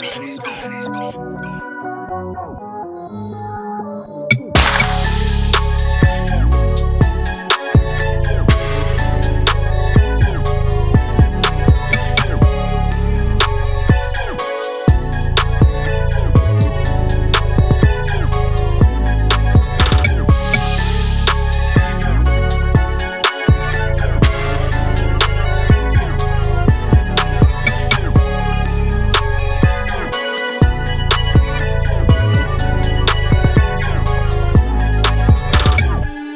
me.